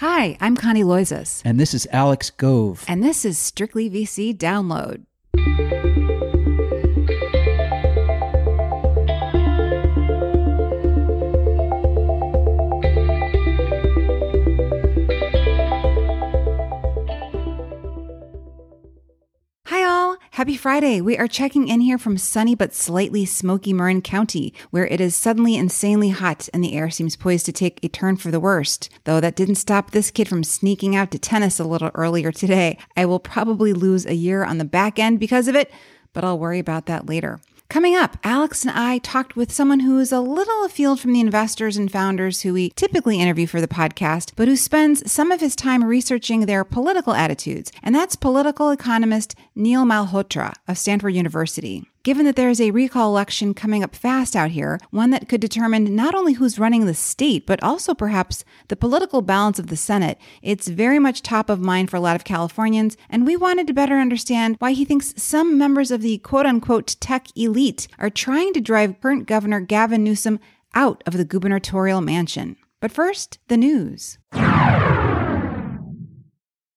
Hi, I'm Connie Loizos. And this is Alex Gove. And this is Strictly VC Download. Happy Friday. We are checking in here from sunny but slightly smoky Marin County, where it is suddenly insanely hot and the air seems poised to take a turn for the worst. Though that didn't stop this kid from sneaking out to tennis a little earlier today. I will probably lose a year on the back end because of it, but I'll worry about that later. Coming up, Alex and I talked with someone who is a little afield from the investors and founders who we typically interview for the podcast, but who spends some of his time researching their political attitudes. And that's political economist Neil Malhotra of Stanford University given that there is a recall election coming up fast out here, one that could determine not only who's running the state, but also perhaps the political balance of the Senate, it's very much top of mind for a lot of Californians, and we wanted to better understand why he thinks some members of the quote unquote tech elite are trying to drive current Governor Gavin Newsom out of the gubernatorial mansion. But first, the news.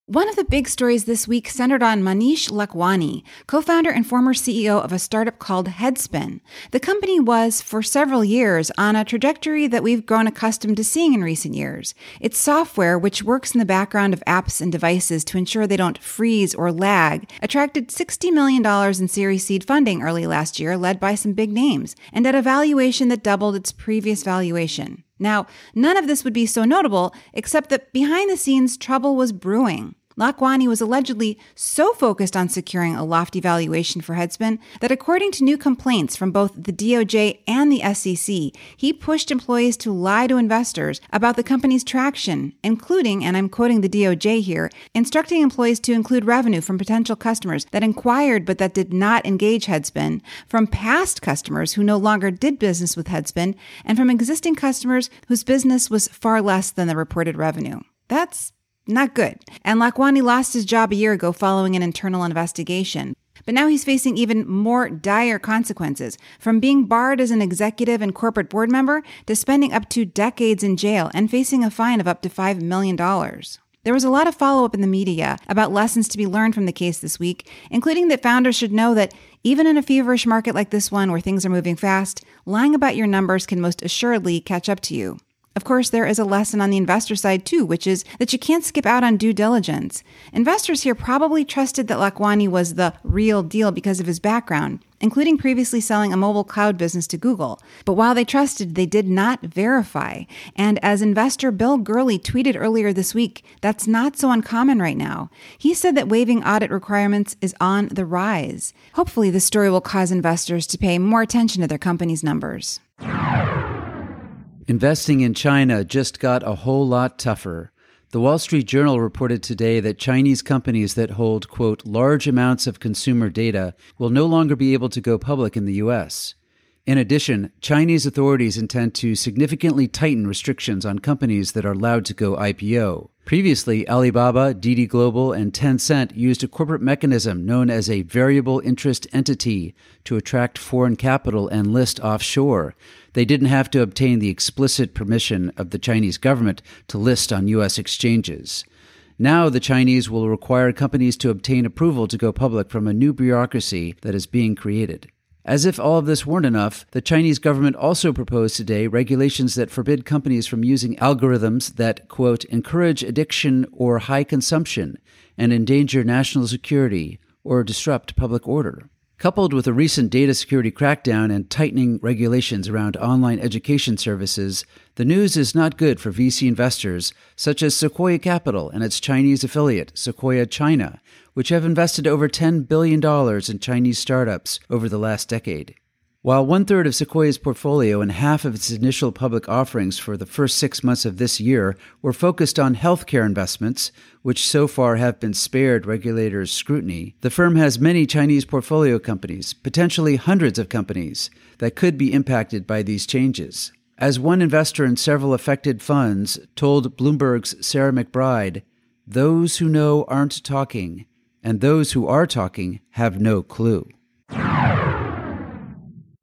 One of the big stories this week centered on Manish Lakhwani, co founder and former CEO of a startup called Headspin. The company was, for several years, on a trajectory that we've grown accustomed to seeing in recent years. Its software, which works in the background of apps and devices to ensure they don't freeze or lag, attracted $60 million in Series C funding early last year, led by some big names, and at a valuation that doubled its previous valuation. Now, none of this would be so notable except that behind the scenes trouble was brewing. Lakhwani was allegedly so focused on securing a lofty valuation for Headspin that, according to new complaints from both the DOJ and the SEC, he pushed employees to lie to investors about the company's traction, including, and I'm quoting the DOJ here, instructing employees to include revenue from potential customers that inquired but that did not engage Headspin, from past customers who no longer did business with Headspin, and from existing customers whose business was far less than the reported revenue. That's not good. And Lakhwani lost his job a year ago following an internal investigation. But now he's facing even more dire consequences from being barred as an executive and corporate board member to spending up to decades in jail and facing a fine of up to $5 million. There was a lot of follow up in the media about lessons to be learned from the case this week, including that founders should know that even in a feverish market like this one where things are moving fast, lying about your numbers can most assuredly catch up to you. Of course, there is a lesson on the investor side too, which is that you can't skip out on due diligence. Investors here probably trusted that Lakhwani was the real deal because of his background, including previously selling a mobile cloud business to Google. But while they trusted, they did not verify. And as investor Bill Gurley tweeted earlier this week, that's not so uncommon right now. He said that waiving audit requirements is on the rise. Hopefully, this story will cause investors to pay more attention to their company's numbers. Investing in China just got a whole lot tougher. The Wall Street Journal reported today that Chinese companies that hold, quote, large amounts of consumer data will no longer be able to go public in the U.S. In addition, Chinese authorities intend to significantly tighten restrictions on companies that are allowed to go IPO. Previously, Alibaba, Didi Global, and Tencent used a corporate mechanism known as a variable interest entity to attract foreign capital and list offshore. They didn't have to obtain the explicit permission of the Chinese government to list on U.S. exchanges. Now, the Chinese will require companies to obtain approval to go public from a new bureaucracy that is being created. As if all of this weren't enough, the Chinese government also proposed today regulations that forbid companies from using algorithms that, quote, encourage addiction or high consumption and endanger national security or disrupt public order. Coupled with a recent data security crackdown and tightening regulations around online education services, the news is not good for VC investors such as Sequoia Capital and its Chinese affiliate, Sequoia China, which have invested over $10 billion in Chinese startups over the last decade. While one third of Sequoia's portfolio and half of its initial public offerings for the first six months of this year were focused on healthcare investments, which so far have been spared regulators' scrutiny, the firm has many Chinese portfolio companies, potentially hundreds of companies, that could be impacted by these changes. As one investor in several affected funds told Bloomberg's Sarah McBride, those who know aren't talking, and those who are talking have no clue.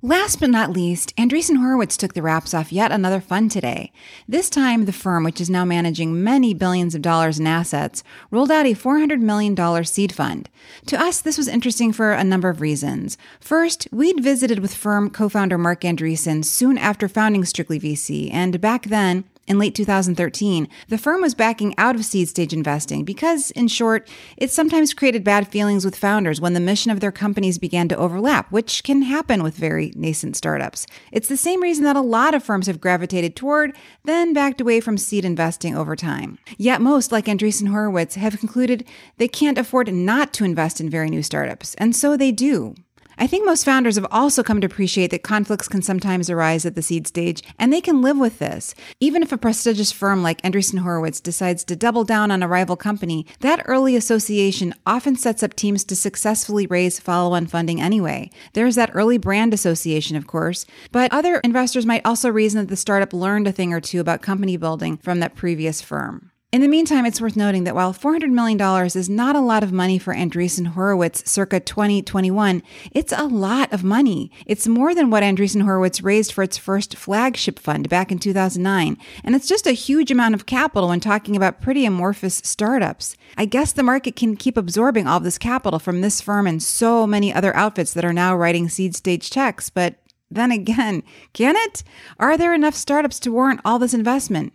Last but not least, Andreessen Horowitz took the wraps off yet another fund today. This time, the firm, which is now managing many billions of dollars in assets, rolled out a $400 million seed fund. To us, this was interesting for a number of reasons. First, we'd visited with firm co founder Marc Andreessen soon after founding Strictly VC, and back then, in late 2013, the firm was backing out of seed stage investing because, in short, it sometimes created bad feelings with founders when the mission of their companies began to overlap, which can happen with very nascent startups. It's the same reason that a lot of firms have gravitated toward, then backed away from seed investing over time. Yet most, like Andreessen Horowitz, have concluded they can't afford not to invest in very new startups, and so they do. I think most founders have also come to appreciate that conflicts can sometimes arise at the seed stage, and they can live with this. Even if a prestigious firm like Andreessen Horowitz decides to double down on a rival company, that early association often sets up teams to successfully raise follow on funding anyway. There's that early brand association, of course, but other investors might also reason that the startup learned a thing or two about company building from that previous firm. In the meantime, it's worth noting that while $400 million is not a lot of money for Andreessen Horowitz circa 2021, it's a lot of money. It's more than what Andreessen Horowitz raised for its first flagship fund back in 2009. And it's just a huge amount of capital when talking about pretty amorphous startups. I guess the market can keep absorbing all this capital from this firm and so many other outfits that are now writing seed stage checks, but then again, can it? Are there enough startups to warrant all this investment?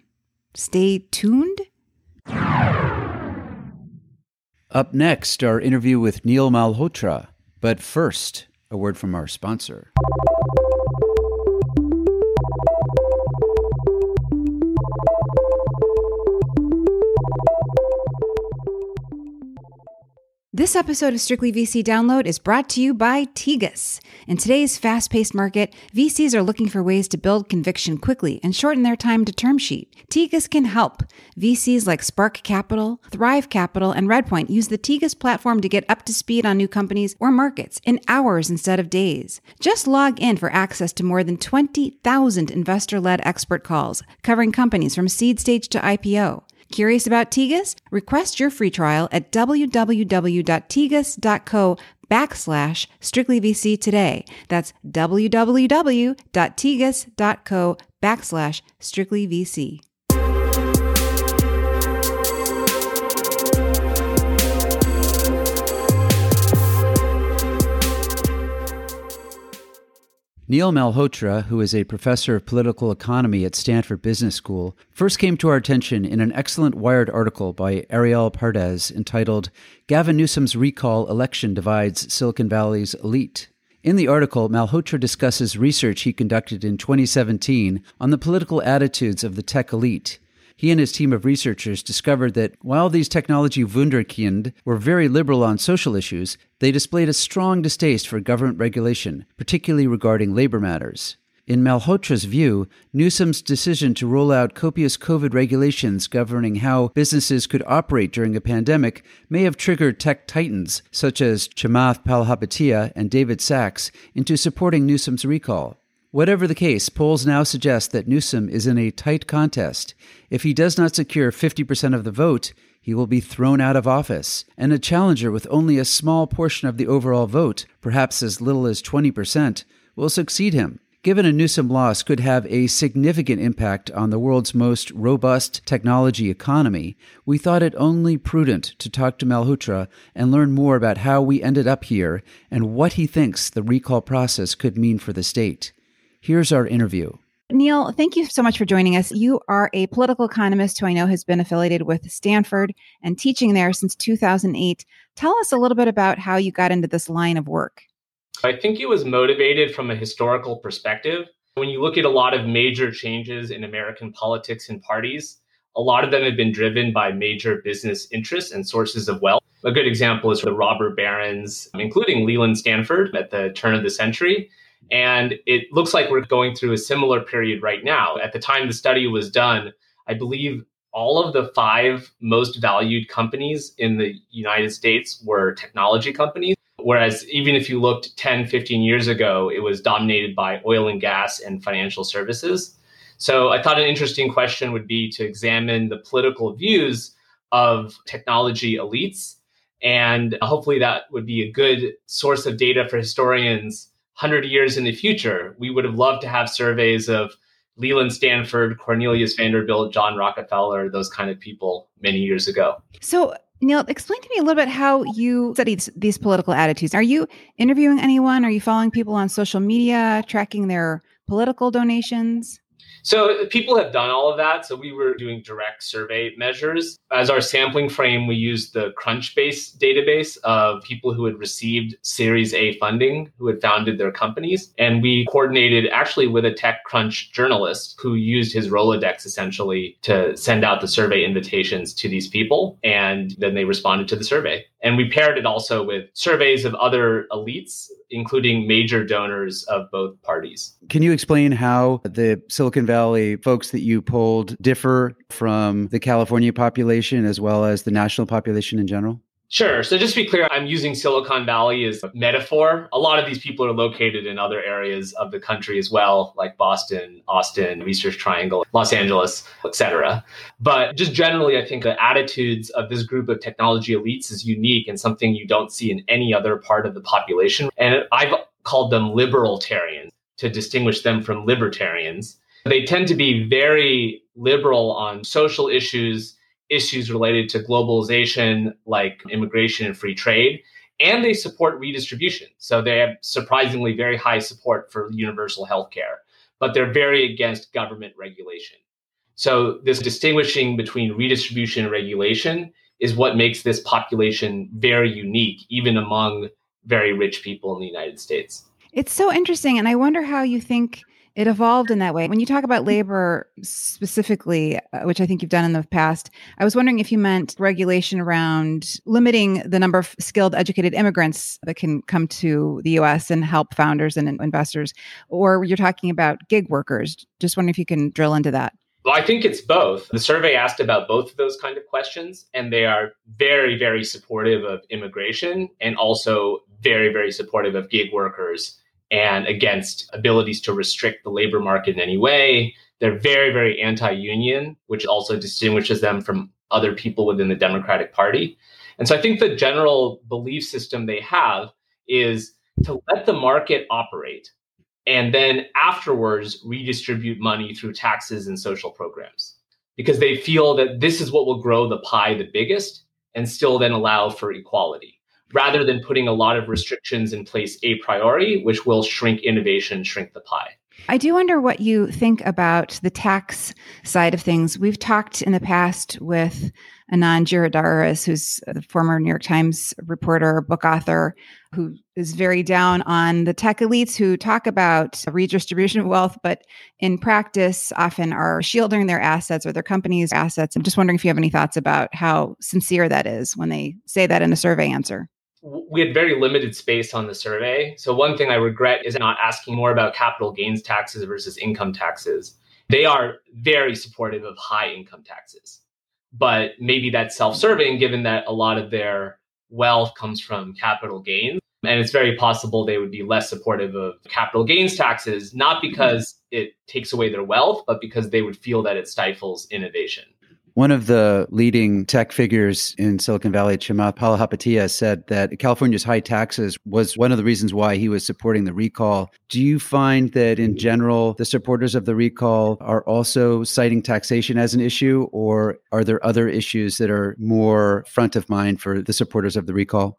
Stay tuned. Up next, our interview with Neil Malhotra. But first, a word from our sponsor. This episode of Strictly VC Download is brought to you by Tegus. In today's fast paced market, VCs are looking for ways to build conviction quickly and shorten their time to term sheet. Tegus can help. VCs like Spark Capital, Thrive Capital, and Redpoint use the Tegus platform to get up to speed on new companies or markets in hours instead of days. Just log in for access to more than 20,000 investor led expert calls covering companies from seed stage to IPO. Curious about Tegus? Request your free trial at www.tegus.co backslash strictlyvc today. That's www.tegus.co backslash strictlyvc. Neil Malhotra, who is a professor of political economy at Stanford Business School, first came to our attention in an excellent Wired article by Arielle Pardes entitled Gavin Newsom's Recall Election Divides Silicon Valley's Elite. In the article, Malhotra discusses research he conducted in 2017 on the political attitudes of the tech elite he and his team of researchers discovered that while these technology wunderkind were very liberal on social issues, they displayed a strong distaste for government regulation, particularly regarding labor matters. In Malhotra's view, Newsom's decision to roll out copious COVID regulations governing how businesses could operate during a pandemic may have triggered tech titans such as Chamath Palihapitiya and David Sacks into supporting Newsom's recall. Whatever the case, polls now suggest that Newsom is in a tight contest. If he does not secure 50% of the vote, he will be thrown out of office, and a challenger with only a small portion of the overall vote, perhaps as little as 20%, will succeed him. Given a Newsom loss could have a significant impact on the world's most robust technology economy, we thought it only prudent to talk to Malhotra and learn more about how we ended up here and what he thinks the recall process could mean for the state. Here's our interview. Neil, thank you so much for joining us. You are a political economist who I know has been affiliated with Stanford and teaching there since 2008. Tell us a little bit about how you got into this line of work. I think it was motivated from a historical perspective. When you look at a lot of major changes in American politics and parties, a lot of them have been driven by major business interests and sources of wealth. A good example is the robber barons, including Leland Stanford at the turn of the century. And it looks like we're going through a similar period right now. At the time the study was done, I believe all of the five most valued companies in the United States were technology companies. Whereas even if you looked 10, 15 years ago, it was dominated by oil and gas and financial services. So I thought an interesting question would be to examine the political views of technology elites. And hopefully that would be a good source of data for historians 100 years in the future, we would have loved to have surveys of Leland Stanford, Cornelius Vanderbilt, John Rockefeller, those kind of people many years ago. So, Neil, explain to me a little bit how you study these political attitudes. Are you interviewing anyone? Are you following people on social media, tracking their political donations? So people have done all of that. So we were doing direct survey measures. As our sampling frame, we used the Crunchbase database of people who had received Series A funding, who had founded their companies. And we coordinated actually with a TechCrunch journalist who used his Rolodex essentially to send out the survey invitations to these people. And then they responded to the survey. And we paired it also with surveys of other elites, including major donors of both parties. Can you explain how the Silicon Valley folks that you polled differ from the California population as well as the national population in general? Sure. So just to be clear, I'm using Silicon Valley as a metaphor. A lot of these people are located in other areas of the country as well, like Boston, Austin, Research Triangle, Los Angeles, etc. But just generally, I think the attitudes of this group of technology elites is unique and something you don't see in any other part of the population. And I've called them liberalitarians to distinguish them from libertarians. They tend to be very liberal on social issues issues related to globalization, like immigration and free trade, and they support redistribution. So they have surprisingly very high support for universal health care, but they're very against government regulation. So this distinguishing between redistribution and regulation is what makes this population very unique, even among very rich people in the United States. It's so interesting. And I wonder how you think it evolved in that way. When you talk about labor specifically, uh, which I think you've done in the past, I was wondering if you meant regulation around limiting the number of skilled, educated immigrants that can come to the US and help founders and investors, or you're talking about gig workers. Just wondering if you can drill into that. Well, I think it's both. The survey asked about both of those kind of questions, and they are very, very supportive of immigration and also very, very supportive of gig workers and against abilities to restrict the labor market in any way. They're very, very anti union, which also distinguishes them from other people within the Democratic Party. And so I think the general belief system they have is to let the market operate and then afterwards redistribute money through taxes and social programs because they feel that this is what will grow the pie the biggest and still then allow for equality rather than putting a lot of restrictions in place a priori, which will shrink innovation, shrink the pie. I do wonder what you think about the tax side of things. We've talked in the past with Anand Giridharadas, who's the former New York Times reporter, book author, who is very down on the tech elites who talk about redistribution of wealth, but in practice often are shielding their assets or their companies' assets. I'm just wondering if you have any thoughts about how sincere that is when they say that in a survey answer we had very limited space on the survey. So one thing I regret is not asking more about capital gains taxes versus income taxes. They are very supportive of high income taxes. But maybe that's self-serving given that a lot of their wealth comes from capital gains. And it's very possible they would be less supportive of capital gains taxes, not because it takes away their wealth, but because they would feel that it stifles innovation. One of the leading tech figures in Silicon Valley, Chamath Palihapitiya, said that California's high taxes was one of the reasons why he was supporting the recall. Do you find that in general, the supporters of the recall are also citing taxation as an issue, or are there other issues that are more front of mind for the supporters of the recall?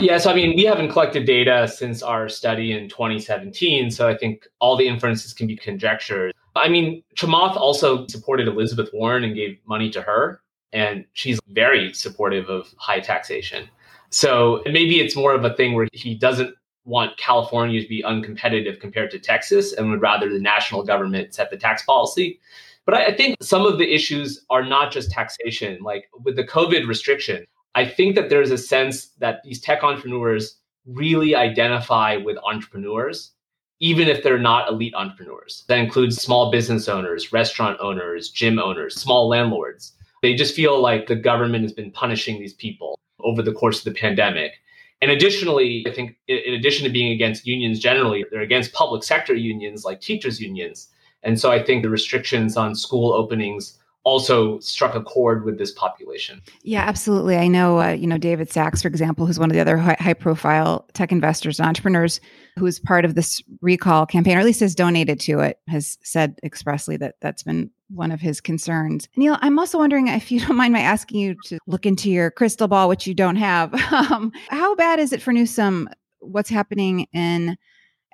Yeah, so I mean, we haven't collected data since our study in 2017. So I think all the inferences can be conjectured. I mean, Chamath also supported Elizabeth Warren and gave money to her, and she's very supportive of high taxation. So maybe it's more of a thing where he doesn't want California to be uncompetitive compared to Texas and would rather the national government set the tax policy. But I, think some of the issues are not just taxation. Like with the COVID restriction, I think that there's a sense that these tech entrepreneurs really identify with entrepreneurs even if they're not elite entrepreneurs. That includes small business owners, restaurant owners, gym owners, small landlords. They just feel like the government has been punishing these people over the course of the pandemic. And additionally, I think in addition to being against unions generally, they're against public sector unions like teachers' unions. And so I think the restrictions on school openings also struck a chord with this population. Yeah, absolutely. I know, uh, you know, David Sacks, for example, who's one of the other high, high profile tech investors and entrepreneurs who is part of this recall campaign, or at least has donated to it, has said expressly that that's been one of his concerns. Neil, I'm also wondering if you don't mind my asking you to look into your crystal ball, which you don't have. Um, how bad is it for Newsom? What's happening in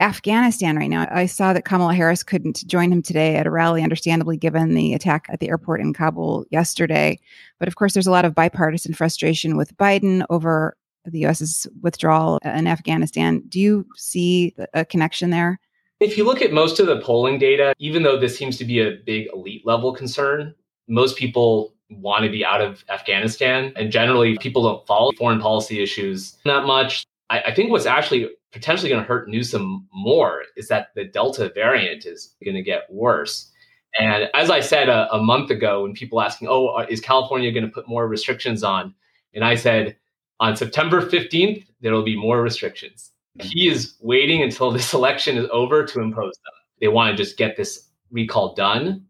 Afghanistan right now. I saw that Kamala Harris couldn't join him today at a rally, understandably, given the attack at the airport in Kabul yesterday. But of course, there's a lot of bipartisan frustration with Biden over the U.S.'s withdrawal in Afghanistan. Do you see a connection there? If you look at most of the polling data, even though this seems to be a big elite level concern, most people want to be out of Afghanistan. And generally, people don't follow foreign policy issues that much. I, I think what's actually potentially going to hurt Newsom more is that the Delta variant is going to get worse. And as I said a, a month ago, when people asking, "Oh, uh, is California going to put more restrictions on?" and I said, on September 15th, there will be more restrictions. He is waiting until this election is over to impose them. They want to just get this recall done.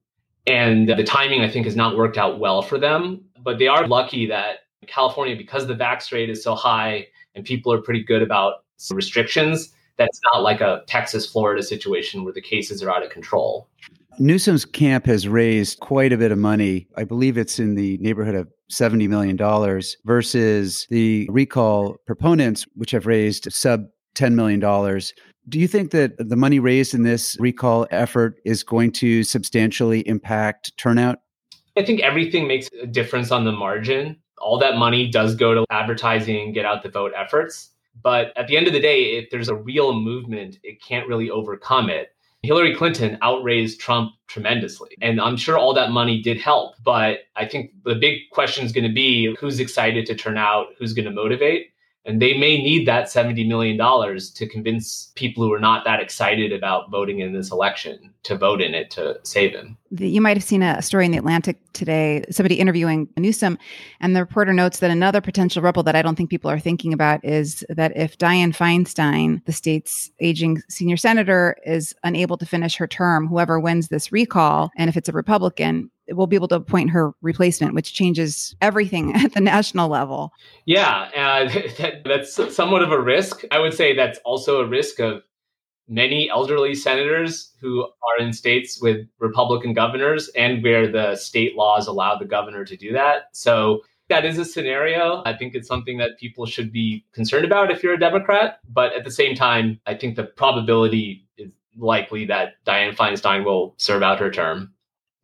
And the timing, I think, has not worked out well for them. But they are lucky that California, because the vax rate is so high and people are pretty good about restrictions, that's not like a Texas, Florida situation where the cases are out of control. Newsom's camp has raised quite a bit of money. I believe it's in the neighborhood of $70 million versus the recall proponents, which have raised sub $10 million. Do you think that the money raised in this recall effort is going to substantially impact turnout? I think everything makes a difference on the margin. All that money does go to advertising, get out the vote efforts. But at the end of the day, if there's a real movement, it can't really overcome it. Hillary Clinton outraised Trump tremendously. And I'm sure all that money did help. But I think the big question is going to be who's excited to turn out, who's going to motivate. And they may need that $70 million to convince people who are not that excited about voting in this election to vote in it to save him. You might have seen a story in the Atlantic today, somebody interviewing Newsom, and the reporter notes that another potential rebel that I don't think people are thinking about is that if Dianne Feinstein, the state's aging senior senator, is unable to finish her term, whoever wins this recall, and if it's a Republican, we'll be able to appoint her replacement, which changes everything at the national level. Yeah, uh, that, that's somewhat of a risk. I would say that's also a risk of many elderly senators who are in states with Republican governors and where the state laws allow the governor to do that. So that is a scenario. I think it's something that people should be concerned about if you're a Democrat. But at the same time, I think the probability is likely that Dianne Feinstein will serve out her term.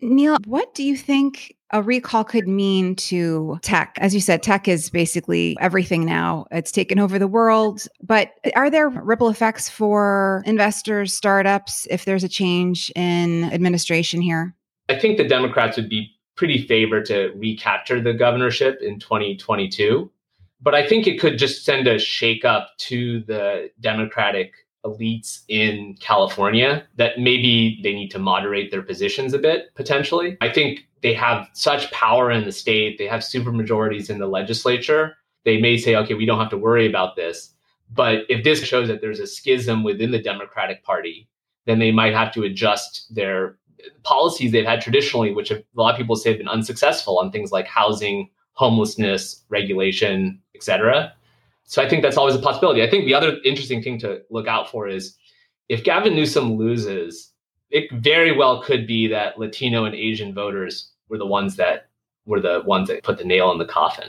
Neil, what do you think a recall could mean to tech? As you said, tech is basically everything now. It's taken over the world. But are there ripple effects for investors, startups, if there's a change in administration here? I think the Democrats would be pretty favored to recapture the governorship in 2022. But I think it could just send a shakeup to the Democratic elites in California that maybe they need to moderate their positions a bit potentially. I think they have such power in the state, they have super majorities in the legislature. They may say, okay, we don't have to worry about this. But if this shows that there's a schism within the Democratic Party, then they might have to adjust their policies they've had traditionally, which a lot of people say have been unsuccessful on things like housing, homelessness, regulation, et cetera. So I think that's always a possibility. I think the other interesting thing to look out for is if Gavin Newsom loses, it very well could be that Latino and Asian voters were the ones that were the ones that put the nail in the coffin.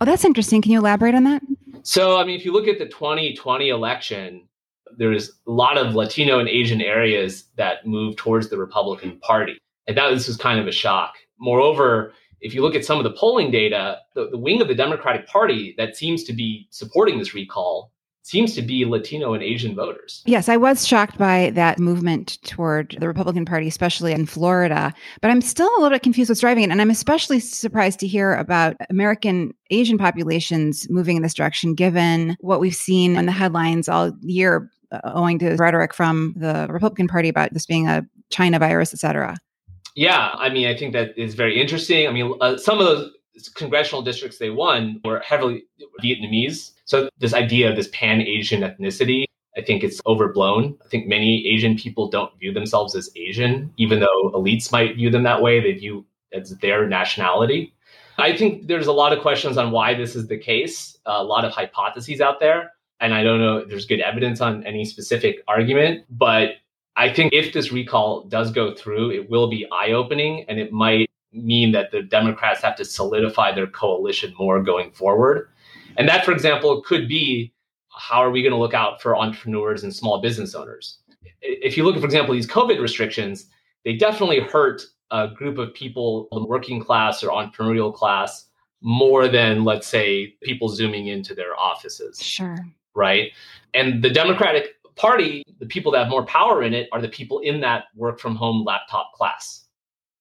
Oh, that's interesting. Can you elaborate on that? So, I mean, if you look at the 2020 election, there's a lot of Latino and Asian areas that moved towards the Republican Party. And that this was kind of a shock. Moreover, if you look at some of the polling data, the, the wing of the Democratic Party that seems to be supporting this recall seems to be Latino and Asian voters. Yes, I was shocked by that movement toward the Republican Party, especially in Florida. But I'm still a little bit confused what's driving it. And I'm especially surprised to hear about American Asian populations moving in this direction, given what we've seen in the headlines all year, uh, owing to rhetoric from the Republican Party about this being a China virus, et cetera. Yeah, I mean, I think that is very interesting. I mean, uh, some of those congressional districts they won were heavily Vietnamese. So this idea of this pan-Asian ethnicity, I think it's overblown. I think many Asian people don't view themselves as Asian, even though elites might view them that way. They view as their nationality. I think there's a lot of questions on why this is the case, a lot of hypotheses out there. And I don't know if there's good evidence on any specific argument, but I think if this recall does go through, it will be eye opening and it might mean that the Democrats have to solidify their coalition more going forward. And that, for example, could be how are we going to look out for entrepreneurs and small business owners? If you look at, for example, these COVID restrictions, they definitely hurt a group of people, the working class or entrepreneurial class, more than, let's say, people zooming into their offices. Sure. Right. And the Democratic Party, the people that have more power in it are the people in that work from home laptop class.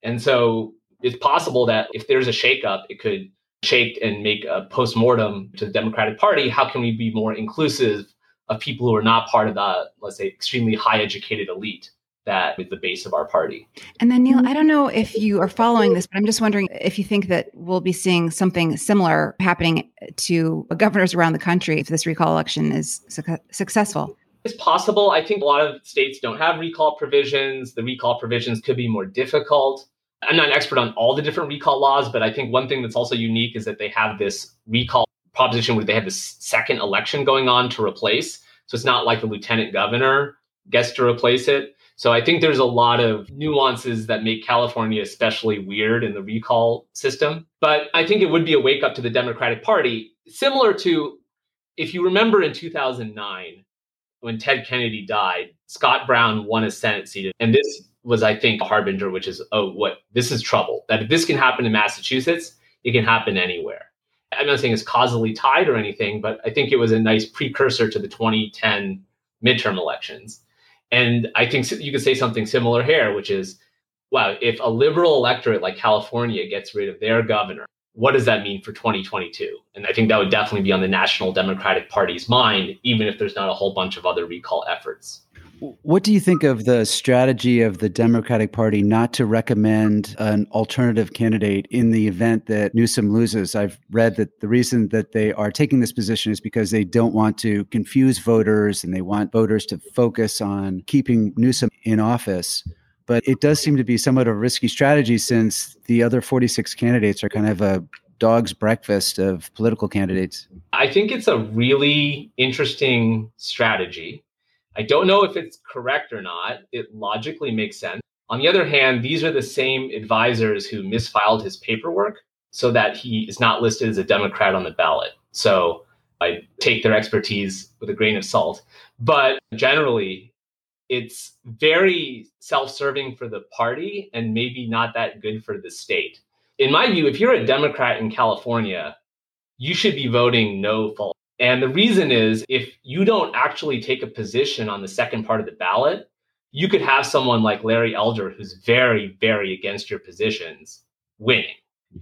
And so it's possible that if there's a shakeup, it could shake and make a post-mortem to the Democratic Party. How can we be more inclusive of people who are not part of the, let's say, extremely high educated elite? that is the base of our party. And then, Neil, I don't know if you are following this, but I'm just wondering if you think that we'll be seeing something similar happening to governors around the country if this recall election is su- successful. It's possible. I think a lot of states don't have recall provisions. The recall provisions could be more difficult. I'm not an expert on all the different recall laws, but I think one thing that's also unique is that they have this recall proposition where they have this second election going on to replace. So it's not like the lieutenant governor gets to replace it. So I think there's a lot of nuances that make California especially weird in the recall system. But I think it would be a wake up to the Democratic Party, similar to if you remember in 2009 when Ted Kennedy died, Scott Brown won a Senate seat. And this was, I think, a harbinger, which is, oh, what this is trouble. That if this can happen in Massachusetts, it can happen anywhere. I'm not saying it's causally tied or anything, but I think it was a nice precursor to the 2010 midterm elections. And I think you could say something similar here, which is, wow, if a liberal electorate like California gets rid of their governor, what does that mean for 2022? And I think that would definitely be on the National Democratic Party's mind, even if there's not a whole bunch of other recall efforts. What do you think of the strategy of the Democratic Party not to recommend an alternative candidate in the event that Newsom loses? I've read that the reason that they are taking this position is because they don't want to confuse voters and they want voters to focus on keeping Newsom in office. But it does seem to be somewhat of a risky strategy since the other 46 candidates are kind of a dog's breakfast of political candidates. I think it's a really interesting strategy I don't know if it's correct or not. It logically makes sense. On the other hand, these are the same advisors who misfiled his paperwork so that he is not listed as a Democrat on the ballot. So I take their expertise with a grain of salt. But generally, it's very self serving for the party and maybe not that good for the state. In my view, if you're a Democrat in California, you should be voting no fault and the reason is if you don't actually take a position on the second part of the ballot, you could have someone like Larry Elder, who's very, very against your positions, winning.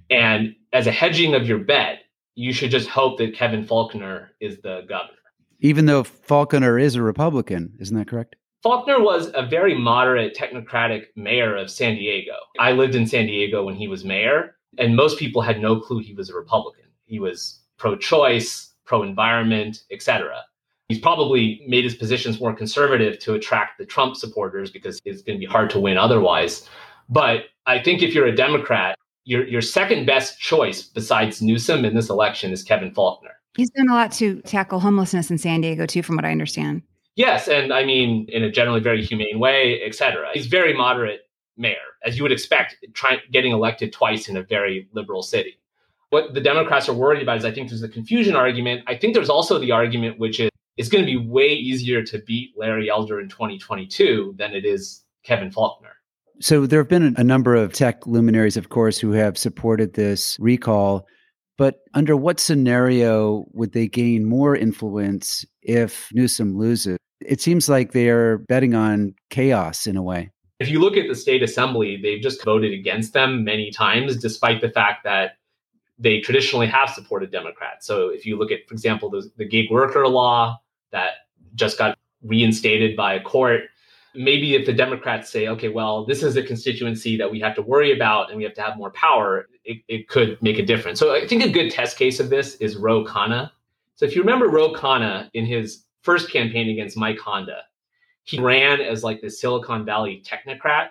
And as a hedging of your bet, you should just hope that Kevin Faulconer is the governor. Even though Faulconer is a Republican, isn't that correct? Faulconer was a very moderate technocratic mayor of San Diego. I lived in San Diego when he was mayor, and most people had no clue he was a Republican. He was pro choice, pro environment, etc. He's probably made his positions more conservative to attract the Trump supporters because it's going to be hard to win otherwise. But I think if you're a Democrat, your your second best choice besides Newsom in this election is Kevin Faulconer. He's done a lot to tackle homelessness in San Diego too, from what I understand. Yes, and I mean in a generally very humane way, etc. He's very moderate mayor, as you would expect, trying getting elected twice in a very liberal city what the Democrats are worried about is I think there's the confusion argument. I think there's also the argument, which is it's going to be way easier to beat Larry Elder in 2022 than it is Kevin Faulconer. So there have been a number of tech luminaries, of course, who have supported this recall. But under what scenario would they gain more influence if Newsom loses? It seems like they are betting on chaos in a way. If you look at the state assembly, they've just voted against them many times, despite the fact that they traditionally have supported Democrats. So if you look at, for example, the, the gig worker law that just got reinstated by a court, maybe if the Democrats say, okay, well, this is a constituency that we have to worry about and we have to have more power, it, it could make a difference. So I think a good test case of this is Ro Khanna. So if you remember Ro Khanna in his first campaign against Mike Honda, he ran as like the Silicon Valley technocrat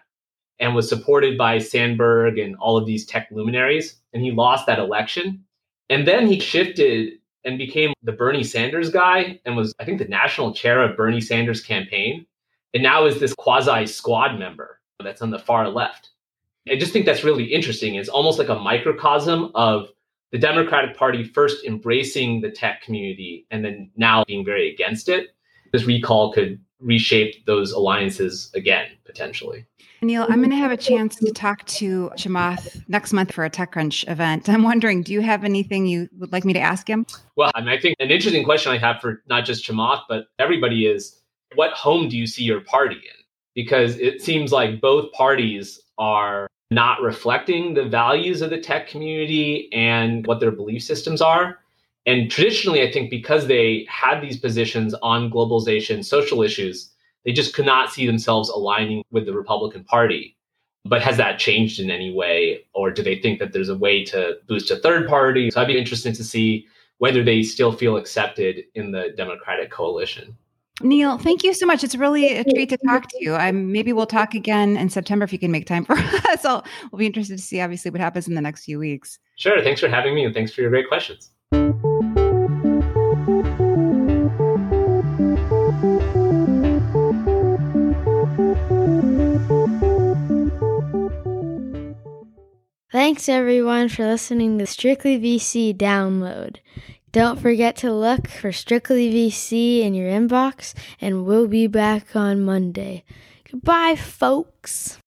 and was supported by Sandberg and all of these tech luminaries. And he lost that election. And then he shifted and became the Bernie Sanders guy and was, I think, the national chair of Bernie Sanders' campaign. And now is this quasi squad member that's on the far left. I just think that's really interesting. It's almost like a microcosm of the Democratic Party first embracing the tech community and then now being very against it. This recall could reshape those alliances again, potentially. Neil, I'm going to have a chance to talk to Chamath next month for a TechCrunch event. I'm wondering, do you have anything you would like me to ask him? Well, I, mean, I think an interesting question I have for not just Chamath, but everybody is what home do you see your party in? Because it seems like both parties are not reflecting the values of the tech community and what their belief systems are. And traditionally, I think because they had these positions on globalization, social issues, they just could not see themselves aligning with the Republican Party. But has that changed in any way? Or do they think that there's a way to boost a third party? So I'd be interested to see whether they still feel accepted in the Democratic coalition. Neil, thank you so much. It's really a treat to talk to you. I'm, maybe we'll talk again in September if you can make time for us. I'll, we'll be interested to see, obviously, what happens in the next few weeks. Sure. Thanks for having me and thanks for your great questions. Thanks everyone for listening to Strictly VC Download. Don't forget to look for Strictly VC in your inbox, and we'll be back on Monday. Goodbye, folks.